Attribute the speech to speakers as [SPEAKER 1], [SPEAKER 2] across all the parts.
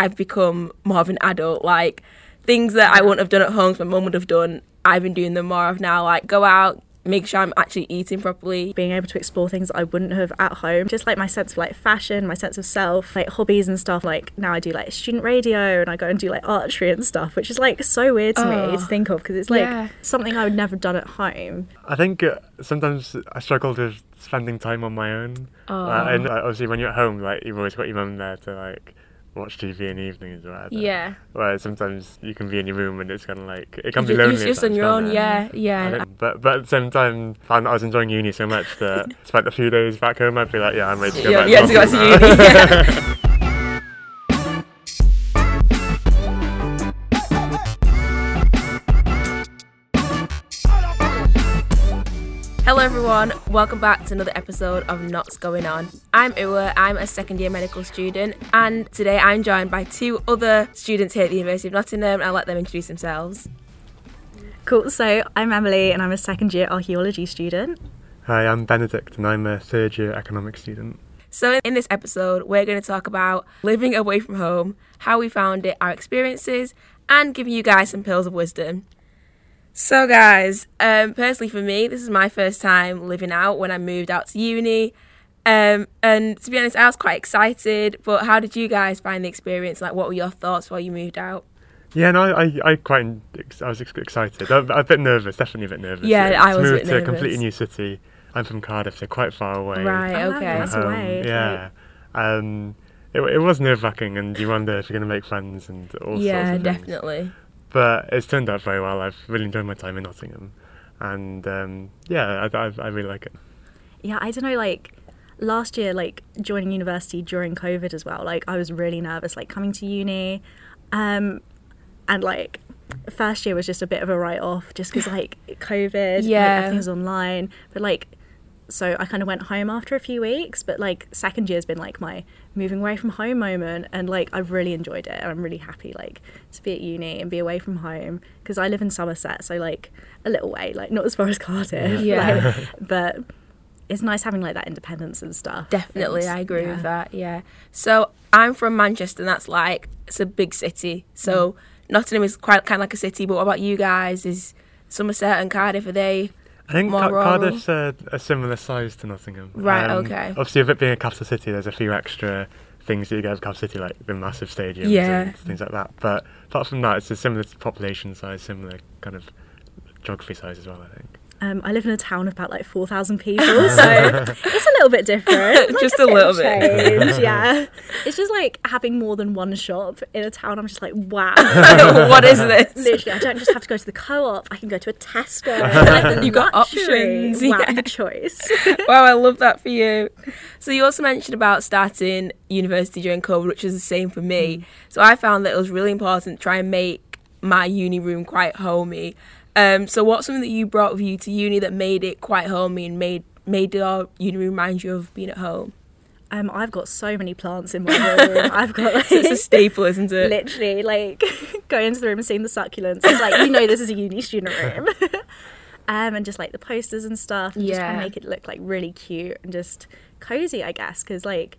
[SPEAKER 1] I've become more of an adult. Like things that I wouldn't have done at home, my mum would have done. I've been doing them more of now. Like go out, make sure I'm actually eating properly.
[SPEAKER 2] being able to explore things that I wouldn't have at home. Just like my sense of like fashion, my sense of self, like hobbies and stuff. Like now I do like student radio and I go and do like archery and stuff, which is like so weird to me
[SPEAKER 1] Oh,
[SPEAKER 2] to think of because it's like
[SPEAKER 1] yeah.
[SPEAKER 2] something I would never have done at home.
[SPEAKER 3] I think uh, sometimes I struggled with spending time on my own.
[SPEAKER 1] Oh.
[SPEAKER 3] Uh, and uh, obviously, when you're at home, like you've always got your mum there to like watch TV in the evenings or whatever.
[SPEAKER 1] Yeah.
[SPEAKER 3] Whereas sometimes you can be in your room and it's kind of like it can be
[SPEAKER 1] You're
[SPEAKER 3] lonely.
[SPEAKER 1] just, on your own.
[SPEAKER 3] it?
[SPEAKER 1] Yeah, yeah.
[SPEAKER 3] but but at the same time, I found that I was enjoying uni so much that spent a few days back home. I'd be like, yeah, I'm ready to go
[SPEAKER 1] Yeah,
[SPEAKER 3] back.
[SPEAKER 1] had to go to uni. Hello everyone, welcome back to another episode of Notts Going On. I'm Uwa, I'm a second year medical student, and today I'm joined by two other students here at the University of Nottingham. I'll let them introduce themselves.
[SPEAKER 2] Cool. So I'm Emily and I'm a second year archaeology student.
[SPEAKER 3] Hi, I'm Benedict and I'm a third year economics student.
[SPEAKER 1] So, in this episode, we're going to talk about living away from home, how we found it, our experiences, and giving you guys some pills of wisdom. So, guys, um, personally for me, this is my first time living out when I moved out to uni. Um, and to be honest, I was quite excited. But how did you guys find the experience? Like, what were your thoughts while you moved out?
[SPEAKER 3] Yeah, no, I, I quite, I was ex- excited. A, a bit nervous, definitely a bit nervous.
[SPEAKER 1] Yeah,
[SPEAKER 3] Uh,
[SPEAKER 1] I
[SPEAKER 3] to
[SPEAKER 1] was a
[SPEAKER 3] move
[SPEAKER 1] bit
[SPEAKER 3] to a completely new city. I'm from Cardiff, so quite far away.
[SPEAKER 1] Right,
[SPEAKER 2] Oh,
[SPEAKER 1] okay.
[SPEAKER 2] that's
[SPEAKER 3] from
[SPEAKER 2] away,
[SPEAKER 3] home.
[SPEAKER 2] okay.
[SPEAKER 3] Yeah. Um, it, it was nerve wracking, and you wonder if you're going to make friends and all
[SPEAKER 1] yeah,
[SPEAKER 3] sorts of things.
[SPEAKER 1] definitely.
[SPEAKER 3] But it's turned out very well. I've really enjoyed my time in Nottingham, and um, yeah, I, I, I really like it.
[SPEAKER 2] Yeah, I don't know, like last year, like joining university during COVID as well, like I was really nervous, like coming to uni. Um, and like first year was just a bit of a write off just because like COVID, like,
[SPEAKER 1] Yeah.
[SPEAKER 2] everything's online. But like, so I kind of went home after a few weeks, but like second year's been like my moving away from home moment and like I've really enjoyed it and I'm really happy like to be at uni and be away from home because I live in Somerset so like a little way like not as far as Cardiff
[SPEAKER 1] Yeah.
[SPEAKER 2] like, but it's nice having like that independence and stuff
[SPEAKER 1] Definitely,
[SPEAKER 2] And,
[SPEAKER 1] I agree
[SPEAKER 2] yeah.
[SPEAKER 1] with that. Yeah. So I'm from Manchester, and that's like it's a big city. So mm. Nottingham is quite kind of like a city. But what about you guys? Is Somerset and Cardiff are they?
[SPEAKER 3] I think Cardiff's a, a similar size to Nottingham. Um,
[SPEAKER 1] Right, okay.
[SPEAKER 3] Obviously, with it being a capital city, there's a few extra things that you get with capital city, like the massive stadiums
[SPEAKER 1] Yeah.
[SPEAKER 3] and things like that. But apart from that, it's a similar population size, similar kind of geography size as well. I think.
[SPEAKER 2] Um, I live in a town of about like 4,000 people so it's a little bit different like,
[SPEAKER 1] Just
[SPEAKER 2] a
[SPEAKER 1] a little bit.
[SPEAKER 2] change, yeah it's just like having more than one shop in a town I'm just like wow
[SPEAKER 1] what is this?
[SPEAKER 2] Literally, I don't just have to go to the co-op. I can go to a Tesco. Like,
[SPEAKER 1] You got options,
[SPEAKER 2] Wow,
[SPEAKER 1] yeah.
[SPEAKER 2] the choice.
[SPEAKER 1] wow, I love that for you. So you also mentioned about starting university during COVID, which is the same for me. So I found that it was really important to try and make my uni room quite homey. Um, so what's something that you brought with you to uni that made it quite homey and made made your uni remind you of being at home?
[SPEAKER 2] Um, I've got so many plants in my room. I've got like
[SPEAKER 1] it's a staple, isn't it?
[SPEAKER 2] literally like going into the room and seeing the succulents. It's like you know this is a uni student room. um, and just like the posters and stuff. And Just try and make it look like really cute and just cozy, I guess, because like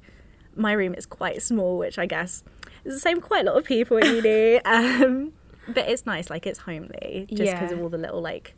[SPEAKER 2] my room is quite small, which I guess is the same quite a lot of people at uni. Um, but it's nice, like it's homely, just because
[SPEAKER 1] Yeah.
[SPEAKER 2] of all the little like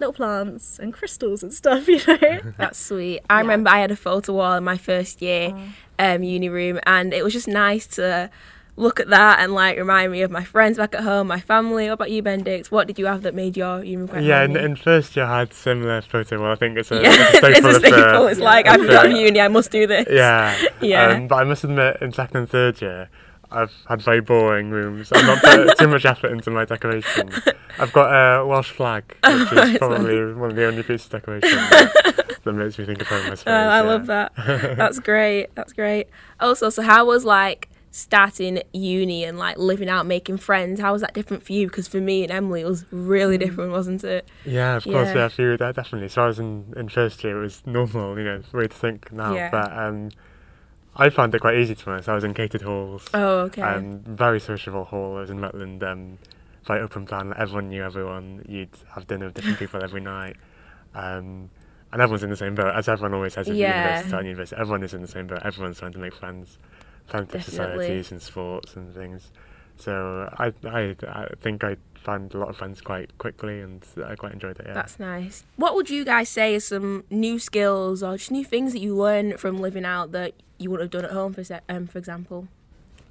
[SPEAKER 2] little plants and crystals and stuff, you know.
[SPEAKER 1] That's sweet. I
[SPEAKER 2] Yeah.
[SPEAKER 1] remember I had a photo wall in my first year
[SPEAKER 2] Oh.
[SPEAKER 1] um, uni room, and it was just nice to look at that and like remind me of my friends back at home, my family. What about you, Benedict? What did you have that made your uni room quite
[SPEAKER 3] yeah, in, in first year I had similar photo. Well, I think it's a,
[SPEAKER 1] yeah,
[SPEAKER 3] it's a staple.
[SPEAKER 1] it's a
[SPEAKER 3] of the-
[SPEAKER 1] staple. It's like I've
[SPEAKER 3] of
[SPEAKER 1] got uni, I must do this.
[SPEAKER 3] Yeah.
[SPEAKER 1] Yeah.
[SPEAKER 3] Um, but I must admit, in second and third year, I've had very boring rooms. I've not put too much effort into my decoration. I've got a Welsh flag, which is probably one of the only pieces of decoration that, that makes me think of home, I suppose.
[SPEAKER 1] Uh, I
[SPEAKER 3] yeah.
[SPEAKER 1] love that. That's great. That's great. Also, so how was like starting uni and like living out, making friends? How was that different for you? Because for me and Emily, it was really different, wasn't it?
[SPEAKER 3] Yeah, of course,
[SPEAKER 1] Yeah.
[SPEAKER 3] for you, that definitely. So I was in, in first year, it was normal, you know, way to think now.
[SPEAKER 1] Yeah.
[SPEAKER 3] But um, I found it quite easy to be honest. I was in catered halls.
[SPEAKER 1] Oh, okay.
[SPEAKER 3] Um, very sociable hall. I was in Rutland. Um, very open plan. like, Everyone knew everyone. You'd have dinner with different people every night. Um, and everyone's in the same boat, as everyone always has at
[SPEAKER 1] Yeah.
[SPEAKER 3] university. University, everyone is in the same boat. Everyone's trying to make friends. of societies and sports and things. So I, I, I think I found a lot of friends quite quickly, and I quite enjoyed it. Yeah.
[SPEAKER 1] That's nice. What would you guys say is some new skills or just new things that you learn from living out that you wouldn't have done at home, for se- um, for example?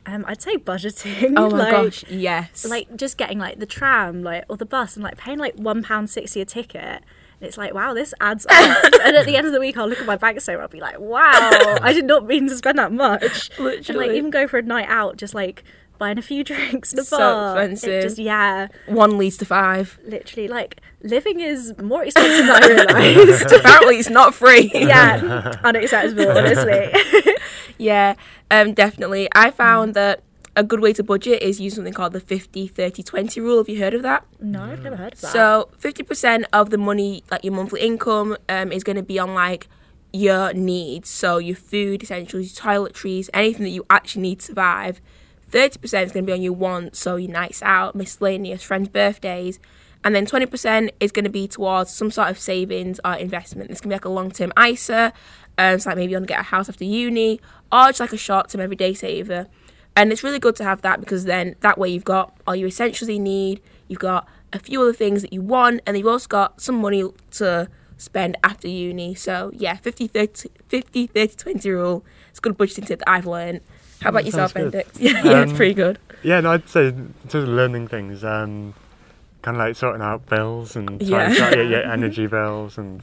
[SPEAKER 2] Um, I'd say budgeting.
[SPEAKER 1] Oh my
[SPEAKER 2] like,
[SPEAKER 1] gosh, yes.
[SPEAKER 2] Like just getting like the tram, like or the bus, and like paying like one pound sixty a ticket. And it's like, wow, this adds up. and at the end of the week, I'll look at my bank statement. I'll be like, wow, I did not mean to spend that much. Literally. And like even go for a night out, just like buying a few drinks in a
[SPEAKER 1] So
[SPEAKER 2] bar. It
[SPEAKER 1] expensive.
[SPEAKER 2] just yeah,
[SPEAKER 1] one leads to five.
[SPEAKER 2] literally like living is more expensive than I realised.
[SPEAKER 1] Apparently, it's not free.
[SPEAKER 2] yeah, unacceptable, honestly.
[SPEAKER 1] Yeah, um, definitely. I found that a good way to budget is use something called the 50 30 20 rule. Have you heard of that?
[SPEAKER 2] no, I've never heard of that.
[SPEAKER 1] So 50% of the money, like your monthly income, um, is going to be on like your needs. So your food, essentials, your toiletries, anything that you actually need to survive. 30% is going to be on your wants, so your nights out, miscellaneous, friends' birthdays. And then 20% is going to be towards some sort of savings or investment. This can be like a long term ISA. Um, so like maybe you want to get a house after uni, or just like a short term everyday saver. And it's really good to have that because then that way you've got all your essentials you need, you've got a few other things that you want, and you've also got some money to spend after uni. So yeah, 50 30, 50, 30 20 rule. It's good budgeting tip that I've learned. How about
[SPEAKER 3] Mm,
[SPEAKER 1] yourself,
[SPEAKER 3] sounds.
[SPEAKER 1] Benedict? Yeah, yeah, it's
[SPEAKER 3] Um,
[SPEAKER 1] pretty good.
[SPEAKER 3] Yeah, no, I'd say in terms of learning things, um, kind of like sorting out bills and
[SPEAKER 1] Yeah.
[SPEAKER 3] trying to sort your, your energy bills and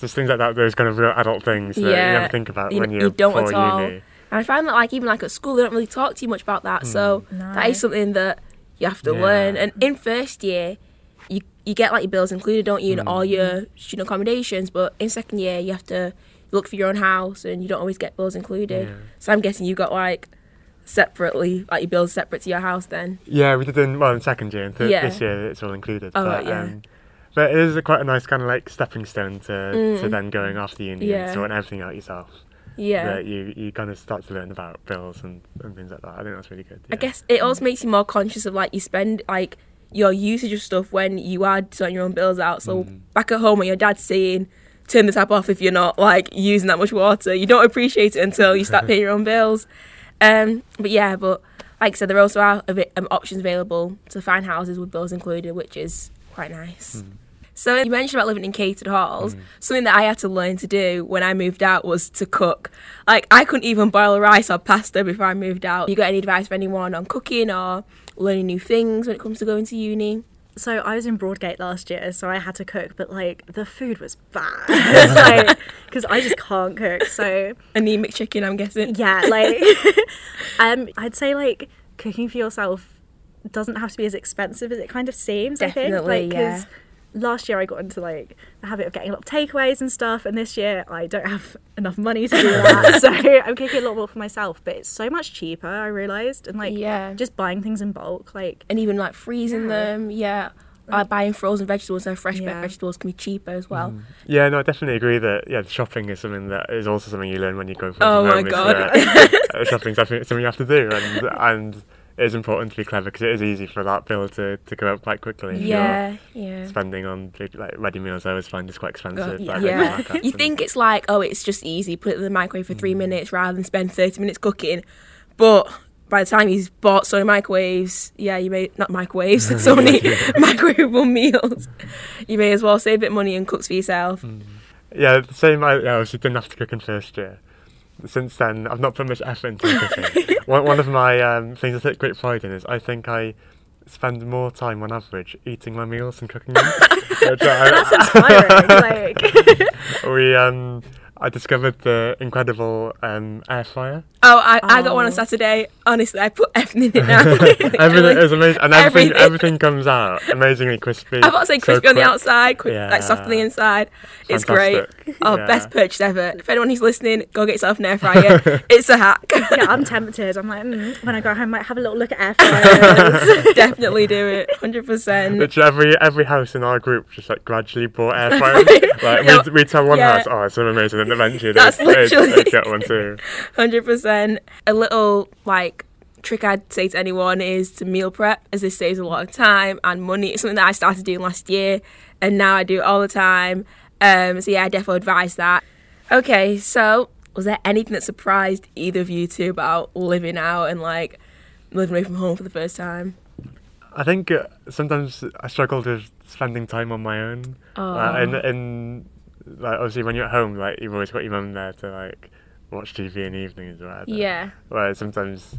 [SPEAKER 3] just things like that. Those kind of real adult things that you
[SPEAKER 1] Yeah,
[SPEAKER 3] never think about
[SPEAKER 1] you-
[SPEAKER 3] when
[SPEAKER 1] you
[SPEAKER 3] you're
[SPEAKER 1] don't at all.
[SPEAKER 3] uni.
[SPEAKER 1] And I find that like even like at school they don't really talk too much about that. So
[SPEAKER 2] No.
[SPEAKER 1] that is something that you have to
[SPEAKER 3] Yeah.
[SPEAKER 1] learn. And in first year, you you get like your bills included, don't you, and all your student accommodations. But in second year, you have to look for your own house, and you don't always get bills included.
[SPEAKER 3] Yeah.
[SPEAKER 1] So I'm guessing you got like separately, like your bills separate to your house then.
[SPEAKER 3] Yeah, we did in well in second year, and th-
[SPEAKER 1] Yeah.
[SPEAKER 3] this year it's all included.
[SPEAKER 1] Oh,
[SPEAKER 3] but,
[SPEAKER 1] yeah.
[SPEAKER 3] um, but it is a quite a nice kind of like stepping stone to, to then going after uni
[SPEAKER 1] Mm. Yeah.
[SPEAKER 3] and sorting everything out yourself.
[SPEAKER 1] Yeah.
[SPEAKER 3] That you, you kind of start to learn about bills and, and things like that. I think that's really good.
[SPEAKER 1] I guess it also makes you more conscious of like you spend like your usage of stuff when you are sorting your own bills out. So
[SPEAKER 3] Mm.
[SPEAKER 1] back at home when your dad's saying turn the tap off if you're not like using that much water, you don't appreciate it until you start paying your own bills. Um, but yeah, but like I said, there also are a bit, um, options available to find houses with bills included, which is quite nice. So you mentioned about living in catered halls. Something that I had to learn to do when I moved out was to cook. Like I couldn't even boil rice or pasta before I moved out. You got any advice for anyone on cooking or learning new things when it comes to going to uni?
[SPEAKER 2] So I was in Broadgate last year, so I had to cook, but like the food was bad, like because I just can't cook. So
[SPEAKER 1] Anemic chicken, I'm guessing.
[SPEAKER 2] yeah, like um, I'd say like cooking for yourself doesn't have to be as expensive as it kind of seems.
[SPEAKER 1] Definitely,
[SPEAKER 2] I think, like,
[SPEAKER 1] yeah.
[SPEAKER 2] Last year I got into like the habit of getting a lot of takeaways and stuff, and this year I don't have enough money to do that, so I'm cooking a lot more for myself. But it's so much cheaper, I realised, and like
[SPEAKER 1] Yeah.
[SPEAKER 2] just buying things in bulk, like
[SPEAKER 1] And even like freezing
[SPEAKER 2] Yeah.
[SPEAKER 1] them, yeah. Or buying frozen vegetables and fresh
[SPEAKER 2] Yeah.
[SPEAKER 1] vegetables can be cheaper as well.
[SPEAKER 3] Yeah, no, I definitely agree that yeah, the shopping is something that is also something you learn when you go from
[SPEAKER 1] Oh
[SPEAKER 3] home.
[SPEAKER 1] my
[SPEAKER 3] is
[SPEAKER 1] God.
[SPEAKER 3] that, uh, shopping's definitely something you have to do, and and it is important to be clever because it is easy for that bill to, to go up quite quickly.
[SPEAKER 1] Yeah, yeah.
[SPEAKER 3] spending on like ready meals, I always find is quite expensive.
[SPEAKER 1] Uh,
[SPEAKER 3] like,
[SPEAKER 1] yeah, you think it's like, oh, it's just easy, put it in the microwave for three
[SPEAKER 3] Mm.
[SPEAKER 1] minutes rather than spend 30 minutes cooking. But by the time you've bought so many microwaves, yeah, you may, not microwaves, so many microwavable meals, you may as well save a bit of money and cook for yourself.
[SPEAKER 3] Mm. Yeah, the same. I, I obviously didn't have to cook in first year. Since then, I've not put much effort into cooking. one, one of my um, things I take great pride in is I think I spend more time on average eating my meals than cooking them.
[SPEAKER 2] That's inspiring. like
[SPEAKER 3] we um, I discovered the incredible um, air fryer.
[SPEAKER 1] Oh, I, I got one on
[SPEAKER 2] Oh.
[SPEAKER 1] Saturday. Honestly, I put everything in it now.
[SPEAKER 3] everything is amazing, and everything,
[SPEAKER 1] Everything.
[SPEAKER 3] everything comes out amazingly crispy.
[SPEAKER 1] I about to say
[SPEAKER 3] so
[SPEAKER 1] crispy on the outside, quick, like soft on the
[SPEAKER 3] Yeah.
[SPEAKER 1] inside. It's great.
[SPEAKER 3] Fantastic.
[SPEAKER 1] Oh,
[SPEAKER 3] Yeah.
[SPEAKER 1] best purchase ever. If anyone who's listening, go get yourself an air fryer. it's a hack.
[SPEAKER 2] yeah, I'm tempted. I'm like, mm, when I go home, I might have a little look at air fryers.
[SPEAKER 1] Definitely do it. 100%.
[SPEAKER 3] Which every every house in our group just like gradually bought air fryers. like
[SPEAKER 1] Yeah,
[SPEAKER 3] we we tell one
[SPEAKER 1] yeah.
[SPEAKER 3] house, oh, it's so amazing, and eventually they,
[SPEAKER 1] That's
[SPEAKER 3] they,
[SPEAKER 1] literally-
[SPEAKER 3] they get one too.
[SPEAKER 1] Hundred percent. A little like trick I'd say to anyone is to meal prep, as this saves a lot of time and money. It's something that I started doing last year, and now I do it all the time. Um, so yeah, I definitely advise that. Okay, so was there anything that surprised either of you two about living out and like living away from home for the first time?
[SPEAKER 3] I think uh, sometimes I struggled with spending time on my own.
[SPEAKER 1] Oh,
[SPEAKER 3] Uh, and and like obviously when you're at home, like you've always got your mum there to like watch TV in the evenings or whatever.
[SPEAKER 1] yeah.
[SPEAKER 3] Whereas sometimes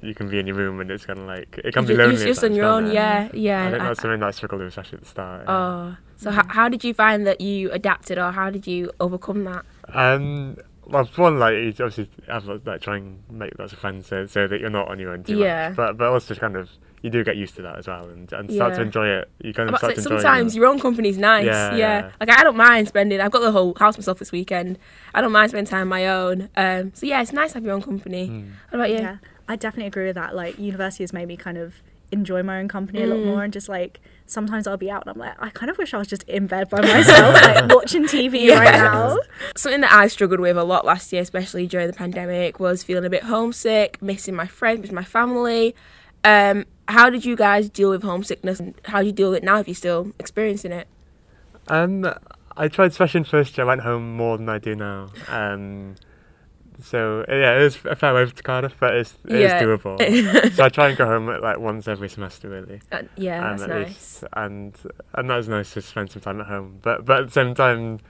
[SPEAKER 3] you can be in your room and it's kind of like it can be
[SPEAKER 1] you're
[SPEAKER 3] lonely.
[SPEAKER 1] just on your own. Yeah, yeah.
[SPEAKER 3] I think
[SPEAKER 1] I-
[SPEAKER 3] that's something that I struggled with, especially at the start. yeah.
[SPEAKER 1] Oh, so how, how did you find that you adapted, or how did you overcome that?
[SPEAKER 3] Um, well, one, like you obviously have like try and make lots of friends so, so that you're not on your own too
[SPEAKER 1] Yeah.
[SPEAKER 3] much. But but also just kind of you do get used to that as well and, and start to enjoy it. You kind of start to enjoy
[SPEAKER 1] sometimes
[SPEAKER 3] it.
[SPEAKER 1] your own company's nice.
[SPEAKER 3] Yeah,
[SPEAKER 1] Yeah,
[SPEAKER 3] yeah.
[SPEAKER 1] Like I don't mind spending. I've got the whole house myself this weekend. I don't mind spending time on my own. Um, so yeah, it's nice to have your own company.
[SPEAKER 3] Mm.
[SPEAKER 1] What about you?
[SPEAKER 2] Yeah, I definitely agree with that. Like university has made me kind of enjoy my own company a lot
[SPEAKER 1] Mm.
[SPEAKER 2] more and just like sometimes I'll be out and I'm like I kind of wish I was just in bed by myself like watching TV
[SPEAKER 1] Yeah.
[SPEAKER 2] right now.
[SPEAKER 1] Something that I struggled with a lot last year, especially during the pandemic, was feeling a bit homesick, missing my friends, missing my family. Um, how did you guys deal with homesickness? And how do you deal with it now if you're still experiencing it?
[SPEAKER 3] Um, I tried, especially in first year, I went home more than I do now. Um, so yeah, it was a fair way to Cardiff, but it's, it is
[SPEAKER 1] Yeah.
[SPEAKER 3] doable. so I try and go home like once every semester, really.
[SPEAKER 1] Uh, yeah,
[SPEAKER 3] um,
[SPEAKER 1] that's nice.
[SPEAKER 3] and and that was nice to spend some time at home. But but at the same time,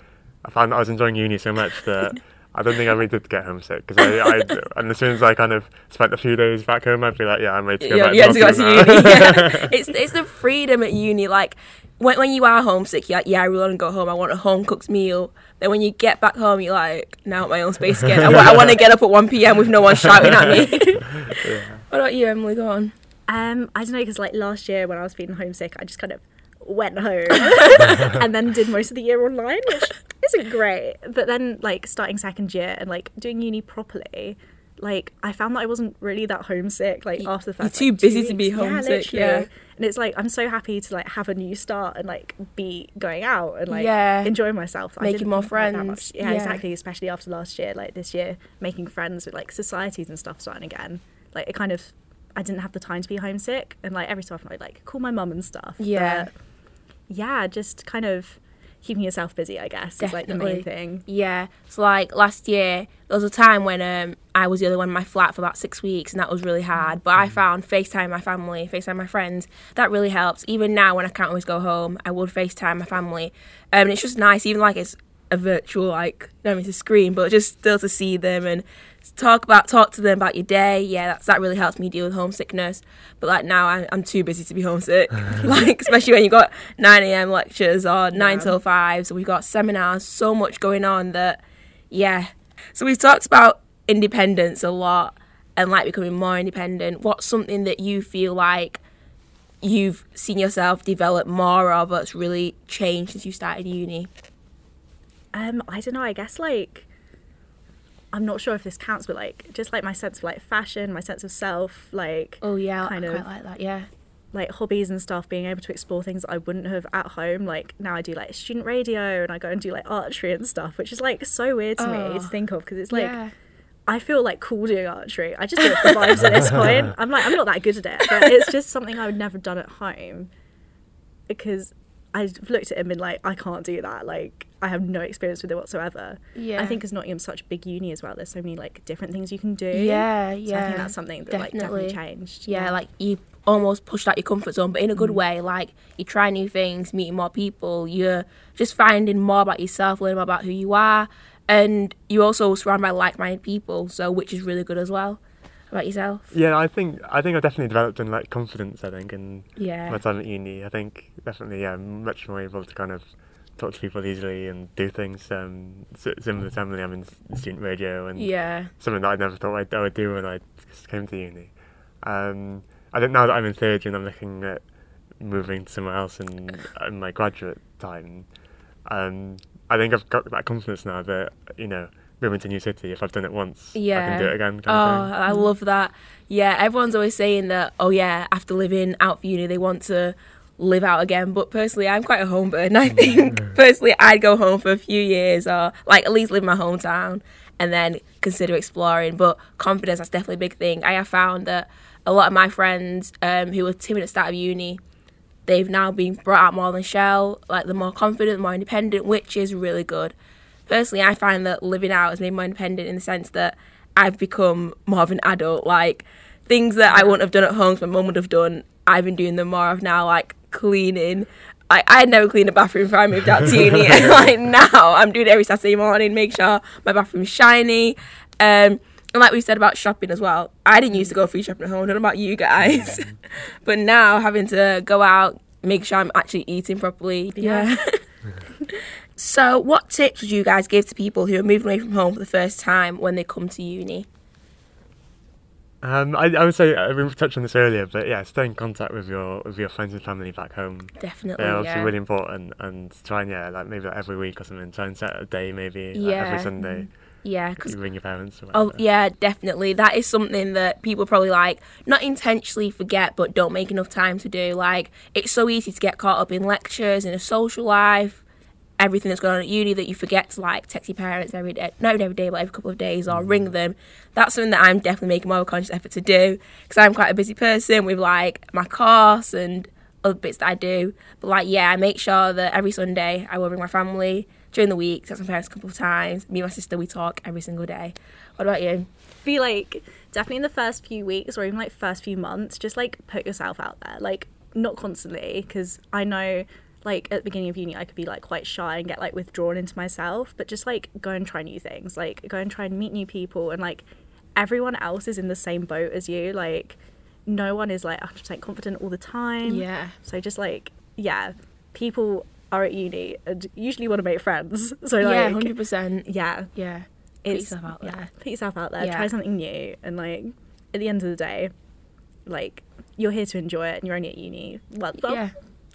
[SPEAKER 3] I found that I was enjoying uni so much that I don't think I really did get homesick because I, I and as soon as I kind of spent a few days back home, I'd be like, yeah, I'm ready to go
[SPEAKER 1] Yeah,
[SPEAKER 3] back.
[SPEAKER 1] you to go
[SPEAKER 3] North
[SPEAKER 1] to
[SPEAKER 3] now.
[SPEAKER 1] uni. Yeah. it's it's the freedom at uni. Like when when you are homesick, you're like, yeah, I really want to go home. I want a home cooked meal. Then when you get back home, you're like, now at my own space again. I, want to get up at one p.m. with no one shouting at me. What about you, Emily? Go on.
[SPEAKER 2] Um, I don't know because like last year when I was feeling homesick, I just kind of went home and then did most of the year online, which isn't great. But then like starting second year and like doing uni properly, like I found that I wasn't really that homesick. Like after the
[SPEAKER 1] you're too
[SPEAKER 2] like,
[SPEAKER 1] busy to be homesick,
[SPEAKER 2] literally.
[SPEAKER 1] yeah.
[SPEAKER 2] And it's like I'm so happy to like have a new start and like be going out and like
[SPEAKER 1] Yeah.
[SPEAKER 2] enjoy myself.
[SPEAKER 1] Making more
[SPEAKER 2] think about it that
[SPEAKER 1] friends.
[SPEAKER 2] Yeah,
[SPEAKER 1] Yeah.
[SPEAKER 2] exactly. Especially after last year, like this year, making friends with like societies and stuff starting again. Like it kind of, I didn't have the time to be homesick, and like every so often I'd like call my mum and stuff.
[SPEAKER 1] Yeah.
[SPEAKER 2] But, yeah, just kind of keeping yourself busy, I guess, is like the
[SPEAKER 1] Definitely.
[SPEAKER 2] main thing.
[SPEAKER 1] Yeah. So like last year, there was a time when um I was the only one in my flat for about six weeks, and that was really hard. But I found FaceTime my family, FaceTime my friends. That really helps. Even now, when I can't always go home, I would FaceTime my family. Um, and it's just nice, even like it's a virtual like you know I mean to screen, but just still to see them and talk about talk to them about your day. Yeah, that's that really helps me deal with homesickness. But like now, I'm, I'm too busy to be homesick. like especially when you've got 9 a.m. lectures or 9
[SPEAKER 2] Yeah.
[SPEAKER 1] till 5, so we've got seminars, so much going on that yeah. So we've talked about independence a lot and like becoming more independent. What's something that you feel like you've seen yourself develop more of that's really changed since you started uni?
[SPEAKER 2] Um, I don't know. I guess like I'm not sure if this counts, but like just like my sense of like fashion, my sense of self, like
[SPEAKER 1] Oh yeah,
[SPEAKER 2] Kind
[SPEAKER 1] I quite
[SPEAKER 2] of.
[SPEAKER 1] like that. Yeah.
[SPEAKER 2] like hobbies and stuff, being able to explore things that I wouldn't have at home. Like now I do like student radio and I go and do like archery and stuff, which is like so weird to
[SPEAKER 1] Oh.
[SPEAKER 2] me to ah, think of because it's like
[SPEAKER 1] yeah.
[SPEAKER 2] I feel like cool doing archery. I just do it for vibes at this point. I'm like I'm not that good at it, but it's just something I would never done at home because I've looked at him and been like I can't do that. Like I have no experience with it whatsoever.
[SPEAKER 1] Yeah.
[SPEAKER 2] I think because Nottingham's such a big uni as well, there's so many like different things you can do.
[SPEAKER 1] Yeah,
[SPEAKER 2] So
[SPEAKER 1] yeah.
[SPEAKER 2] I think that's something that like definitely changed.
[SPEAKER 1] yeah, like you almost pushed out your comfort zone, but in a
[SPEAKER 2] Mm.
[SPEAKER 1] good way. Like you try new things, meeting more people. You're just finding more about yourself, learning more about who you are, and you're also surrounded by like-minded people. So which is really good as well. About yourself.
[SPEAKER 3] Yeah, I think I think I've definitely developed in like confidence. I think in
[SPEAKER 1] Yeah.
[SPEAKER 3] my time at uni, I think definitely yeah, I'm much more able to kind of talk to people easily and do things. Um, si- similar to Emily, I'm in student radio and
[SPEAKER 1] Yeah.
[SPEAKER 3] something that I never thought I'd, I would do when I came to uni. Um, I think now that I'm in third year and I'm looking at moving somewhere else in, in my graduate time, um, I think I've got that confidence now that you know moving to a new city. If I've done it once,
[SPEAKER 1] yeah.
[SPEAKER 3] I can do it again.
[SPEAKER 1] Oh. I love that. Yeah, everyone's always saying that. Oh yeah, after living out for uni, they want to live out again. But personally, I'm quite a home bird, and I think personally, I'd go home for a few years, or like at least live in my hometown, and then consider exploring. But confidence, that's definitely a big thing. I have found that a lot of my friends um, who were timid at the start of uni, they've now been brought out more than shell. Like they're more confident, the more independent, which is really good. personally, I find that living out has made me more independent in the sense that I've become more of an adult. Like things that I wouldn't have done at home, my mum would have done. I've been doing them more of now, like cleaning. I I'd never cleaned a bathroom before I moved out to uni, and like now I'm doing it every Saturday morning, make sure my bathroom's shiny. Um, and like we said about shopping as well, I didn't used to go free shopping at home. I don't know about you guys, but now having to go out, make sure I'm actually eating properly.
[SPEAKER 2] Yeah.
[SPEAKER 1] So, what tips would you guys give to people who are moving away from home for the first time when they come to uni?
[SPEAKER 3] Um, I, I would say uh, we touched on this earlier, but yeah, stay in contact with your with your friends and family back home.
[SPEAKER 1] Definitely,
[SPEAKER 3] They're obviously
[SPEAKER 1] yeah.
[SPEAKER 3] really important, and try and yeah, like maybe like every week or something. Try and set a day, maybe like
[SPEAKER 1] Yeah.
[SPEAKER 3] every Sunday.
[SPEAKER 1] yeah, 'cause
[SPEAKER 3] You ring your parents. Or
[SPEAKER 1] Oh
[SPEAKER 3] whatever.
[SPEAKER 1] yeah, definitely. That is something that people probably like not intentionally forget, but don't make enough time to do. Like it's so easy to get caught up in lectures in a social life, everything that's going on at uni that you forget to like text your parents every day, not every day, but every couple of days, or ring mm. them. That's something that I'm definitely making more of a conscious effort to do because I'm quite a busy person with like my course and other bits that I do. But like yeah, I make sure that every Sunday I will ring my family. During the week, text my parents a couple of times. Me and my sister, we talk every single day. What about you?
[SPEAKER 2] be like definitely in the first few weeks or even like first few months just like put yourself out there like not constantly because i know like at the beginning of uni i could be like quite shy and get like withdrawn into myself but just like go and try new things like go and try and meet new people and like everyone else is in the same boat as you like no one is like 100% confident all the time
[SPEAKER 1] Yeah.
[SPEAKER 2] so just like yeah people are at uni and usually want to make friends so like
[SPEAKER 1] yeah, hundred percent.
[SPEAKER 2] yeah
[SPEAKER 1] Yeah, Put
[SPEAKER 2] it's
[SPEAKER 1] yourself out
[SPEAKER 2] yeah,
[SPEAKER 1] there.
[SPEAKER 2] put yourself out there
[SPEAKER 1] Yeah.
[SPEAKER 2] try something new and like at the end of the day like you're here to enjoy it and you're only at uni well, well
[SPEAKER 1] yeah,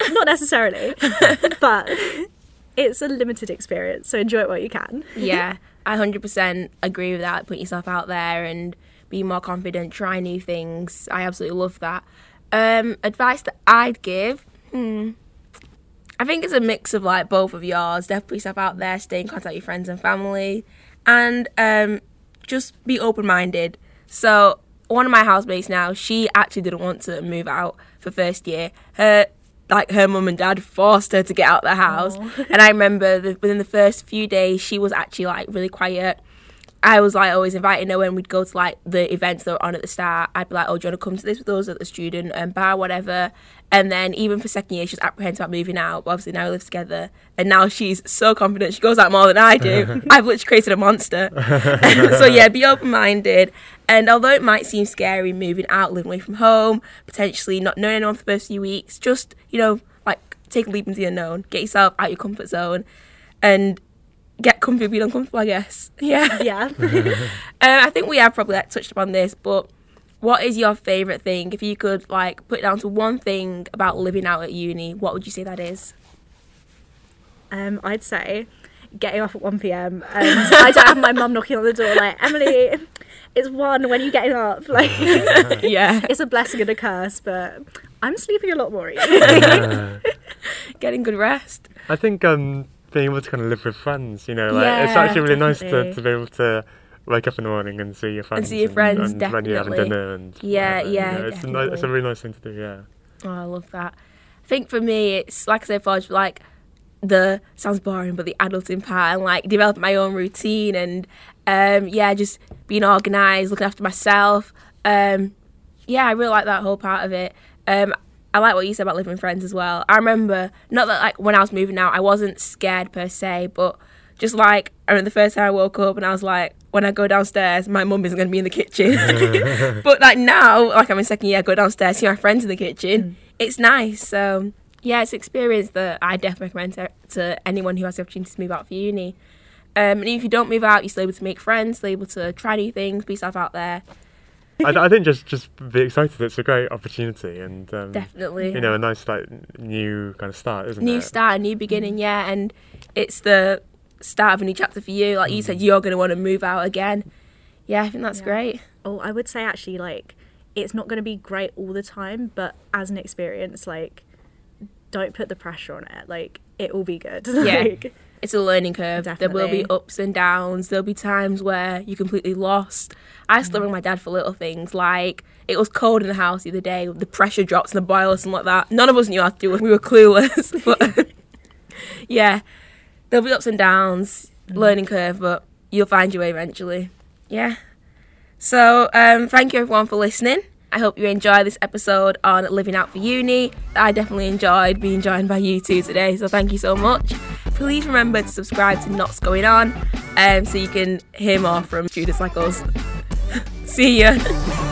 [SPEAKER 2] not necessarily but it's a limited experience so enjoy it while you can
[SPEAKER 1] yeah. I hundred percent agree with that. Put yourself out there and be more confident. Try new things. I absolutely love that. Um, advice that I'd give. Hmm. I think it's a mix of like both of yours. Definitely put yourself out there. Stay in contact with your friends and family, and um, just be open minded. So one of my housemates now, she actually didn't want to move out for first year. Her like her mum and dad forced her to get out of the house.
[SPEAKER 2] Aw.
[SPEAKER 1] And I remember the, within the first few days, she was actually like really quiet. I was like always inviting her when we'd go to like the events that were on at the start. I'd be like, "Oh, do you want to come to this with us at the student um, bar, whatever?" And then even for second year, she was apprehensive about moving out. But obviously now we live together, and now she's so confident. She goes out more than I do. I've literally created a monster. so yeah, be open minded. And although it might seem scary moving out, living away from home, potentially not knowing anyone for the first few weeks, just you know, like take a leap into the unknown, get yourself out your comfort zone, and get comfy being uncomfortable. I guess. Yeah.
[SPEAKER 2] yeah
[SPEAKER 1] Uh, I think we have probably like, touched upon this, but what is your favourite thing? If you could like put it down to one thing about living out at uni, what would you say that is?
[SPEAKER 2] um i'd say getting off at 1pm and i don't have my mum knocking on the door like emily it's one when you getting up like
[SPEAKER 1] yeah,
[SPEAKER 2] it's a blessing and a curse but i'm sleeping a lot more at
[SPEAKER 1] getting good rest.
[SPEAKER 3] I think um, being able to kind of live with friends, you know, like it's actually really nice to, to be able to wake up in the morning and see your friends and
[SPEAKER 1] see your friends,
[SPEAKER 3] and when you're having
[SPEAKER 1] definitely.
[SPEAKER 3] dinner and
[SPEAKER 1] Yeah,
[SPEAKER 3] whatever, you
[SPEAKER 1] yeah,
[SPEAKER 3] know, it's, a, ni- it's a really nice thing to do. Yeah.
[SPEAKER 1] Oh, I love that. I think for me, it's like I said, Forge, like the sounds boring, but the adulting part and like developing my own routine and um, yeah, just being organised, looking after myself. Um, yeah, I really like that whole part of it. Um, I like what you said about living with friends as well. I remember not that like when I was moving out, I wasn't scared per se, but just like I remember the first time I woke up and I was like, when I go downstairs, my mum isn't going to be in the kitchen. but like now, like I'm in second year, I go downstairs, see my friends in the kitchen. It's nice. So yeah, it's an experience that I definitely recommend to, to anyone who has the opportunity to move out for uni. Um, and if you don't move out, you're still able to make friends, still able to try new things, be yourself out there.
[SPEAKER 3] I, I think just just be excited. It's a great opportunity and um,
[SPEAKER 1] Definitely.
[SPEAKER 3] you know a nice like new kind of start, isn't
[SPEAKER 1] new
[SPEAKER 3] it?
[SPEAKER 1] New start, a new beginning, yeah, and it's the start of a new chapter for you. Like you said, you're going to want to move out again. Yeah, I think that's
[SPEAKER 2] Yeah.
[SPEAKER 1] great.
[SPEAKER 2] Oh, I would say actually like it's not going to be great all the time, but as an experience, like don't put the pressure on it. Like it will be good.
[SPEAKER 1] Yeah.
[SPEAKER 2] like,
[SPEAKER 1] It's a learning curve. There will be ups and downs. There'll be times where you're completely lost. I still ring my dad for little things like it was cold in the house the other day. The pressure drops in the boiler, something like that. None of us knew how to do it. We were clueless. but yeah, there'll be ups and downs. learning curve, but you'll find your way eventually. Yeah. So, um, thank you everyone for listening. I hope you enjoy this episode on living out for uni. I definitely enjoyed being joined by you two today, so thank you so much. Please remember to subscribe to Notts Going On um, so you can hear more from students like us. See ya.